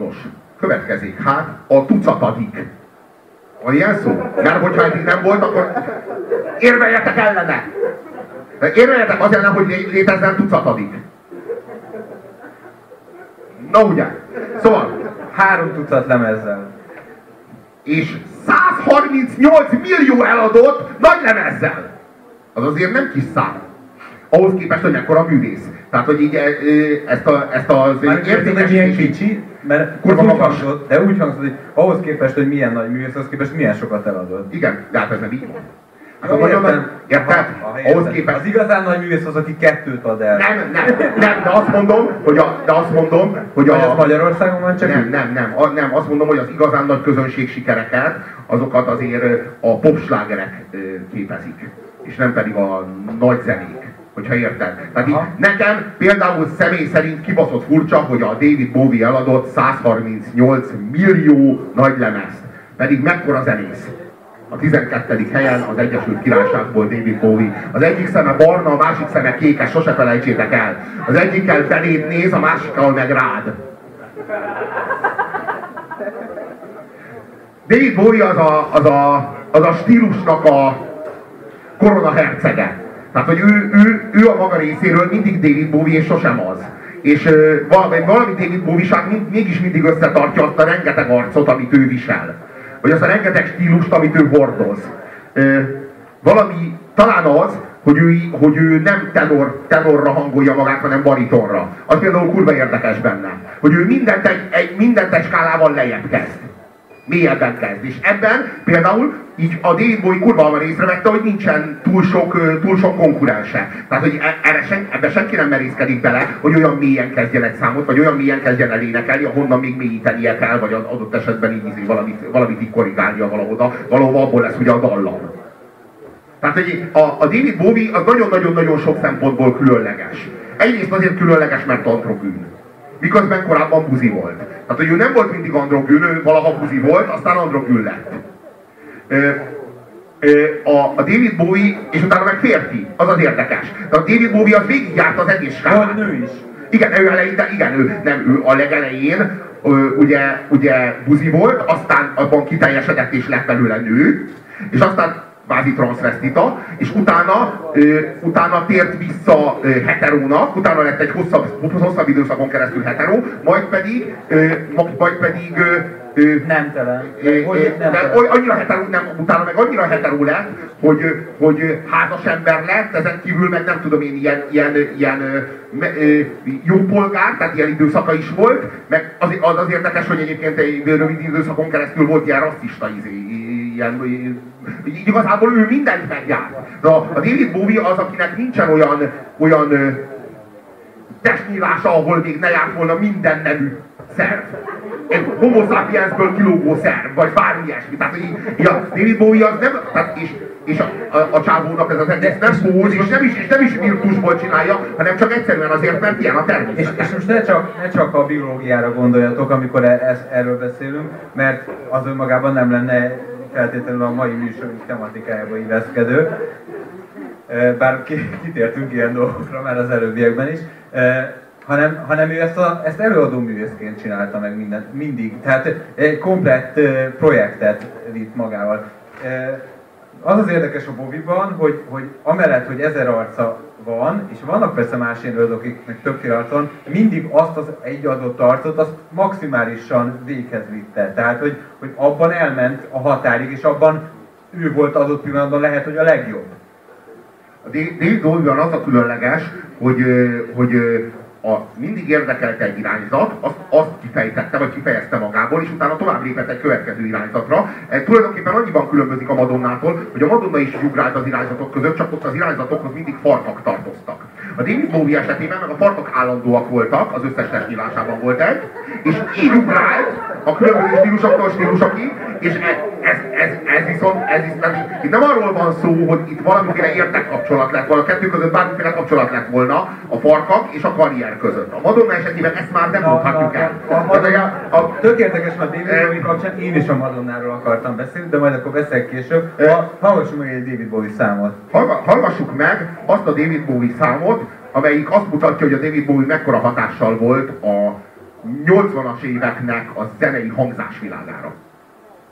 Nos, következik hát a tucatadik. Van ilyen szó? Mert hogyha eddig nem volt, akkor érveljetek ellene! Érveljetek az ellen, hogy létezzen tucatadik. Na ugye? Szóval, Három tucat lemezzel. és 138 millió eladott nagy lemezzel. Az azért nem kis szám. Ahhoz képest, hogy mekkora művész. Tehát, hogy így e, e, ezt, a, ezt az Már mert Kurva úgy hangzott, de úgy hangzott, hogy ahhoz képest, hogy milyen nagy művész, ahhoz képest milyen sokat eladott. Igen, de hát ez nem így van. Hát Jó, a nagyon nagy, értem. érted? Ahhoz képest... Az igazán nagy művész az, aki kettőt ad el. Nem, nem, nem, de azt mondom, hogy a, de azt mondom, hogy Vagy az a, Magyarországon van csak nem, nem, nem, a, nem, azt mondom, hogy az igazán nagy közönség sikereket, azokat azért a popslágerek képezik, és nem pedig a nagy zenék, hogyha érted. Tehát így nekem például személy szerint kibaszott furcsa, hogy a David Bowie eladott 138 millió nagy lemezt, pedig mekkora zenész. A 12. helyen az Egyesült Királyságból David Bowie. Az egyik szeme barna, a másik szeme kékes, sose felejtsétek el. Az egyikkel beléd néz, a másikkal meg rád. David Bowie az a, az a, az a stílusnak a korona hercege. Tehát, hogy ő, ő, ő a maga részéről mindig David Bowie, és sosem az. És valami, valami David Bowie-ság mind, mégis mindig összetartja azt a rengeteg arcot, amit ő visel. Vagy azt a rengeteg stílust, amit ő hordoz. Valami, talán az, hogy ő, hogy ő nem tenor, tenorra hangolja magát, hanem baritonra. Az például kurva érdekes benne. Hogy ő mindent egy, egy, mindent egy skálával lejjebb kezd mélyebben kezd. És ebben például így a David Bowie kurva hamar észrevette, hogy nincsen túl sok, túl sok konkurense. Tehát, hogy e- erre sen, ebbe senki nem merészkedik bele, hogy olyan mélyen kezdjen egy számot, vagy olyan mélyen kezdjen el énekelni, ahonnan még mélyítenie kell, vagy ad- adott esetben így izé valamit, valamit így korrigálnia valahoda, valahova abból lesz ugye a dallam. Tehát hogy a, a David Bowie az nagyon-nagyon-nagyon sok szempontból különleges. Egyrészt azért különleges, mert androgyn. Miközben korábban buzi volt. Tehát, hogy ő nem volt mindig androgyn, ő valaha buzi volt, aztán androgyn lett. Ö, ö, a, a David Bowie, és utána meg férfi, az az érdekes. De a David Bowie az végigjárt az egész skálát. Nő is. Igen, ő eleinte, igen, ő, nem, ő a legelején ö, ugye, ugye buzi volt, aztán abban kiteljesedett és lett belőle nő, és aztán kvázi transvestita, és utána, ö, utána tért vissza ö, heterónak, utána lett egy hosszabb, hosszabb időszakon keresztül heteró, majd pedig, ö, ma- majd pedig ö, ö, Nemtelen. É, Hogy nem oly- annyira heteró, nem, utána meg annyira heteró lett, hogy, hogy házas ember lett, ezen kívül meg nem tudom én, ilyen, ilyen, ilyen ö, ö, jó polgár, tehát ilyen időszaka is volt, meg az, az, az érdekes, hogy egyébként egy rövid időszakon keresztül volt ilyen rasszista izé, ilyen, így igazából ő mindent megjárt. De a, David Bowie az, akinek nincsen olyan, olyan testnyílása, ahol még ne járt volna minden nemű szerv. Egy homo sapiensből kilógó szerv, vagy bármi ilyesmi. Tehát, így, így a David Bowie az nem, tehát és, és a, a, a csávónak ez az egész nem póz, és nem is, és nem is virtusból csinálja, hanem csak egyszerűen azért, mert ilyen a És, természet. és most ne csak, ne csak a biológiára gondoljatok, amikor e- ez, erről beszélünk, mert az önmagában nem lenne feltétlenül a mai műsorunk tematikájába illeszkedő. Bár ki- kitértünk ilyen dolgokra már az előbbiekben is. Hanem, hanem ő ezt, a, ezt előadó művészként csinálta meg mindent, mindig. Tehát egy komplett projektet vitt magával. Az az érdekes a Boviban, hogy, hogy amellett, hogy ezer arca van, és vannak persze más élők, akiknek többféle arca mindig azt az egy adott arcot, azt maximálisan véghez vitte. Tehát, hogy, hogy abban elment a határig, és abban ő volt adott pillanatban lehet, hogy a legjobb. A David Bowie-ban az a különleges, hogy, hogy a, mindig érdekelte egy irányzat, azt, azt kifejtette, vagy kifejezte magából, és utána tovább lépett egy következő irányzatra. E, tulajdonképpen annyiban különbözik a Madonnától, hogy a Madonna is ugrált az irányzatok között, csak ott az irányzatokhoz mindig farkak tartoztak. A David Bowie esetében meg a farkak állandóak voltak, az összes testnyilásában volt egy, és így ugrált a különböző stílusoktól stílusokig, és ez, ez, viszont, ez viszont, itt nem arról van szó, hogy itt valamiféle érdekkapcsolat lett volna, a kettő között bármiféle kapcsolat lett volna a farkak és a karrier között. A Madonna esetében ezt már nem mondhatjuk el. a, a, a, a, Tök érdekes, mert David kapcsán én is a Madonnáról akartam beszélni, de majd akkor beszélek később. Ha, hallgassunk meg egy David Bowie számot. Hallga- Hallgassuk meg azt a David Bowie számot, amelyik azt mutatja, hogy a David Bowie mekkora hatással volt a, 80-as éveknek a zenei hangzásvilágára.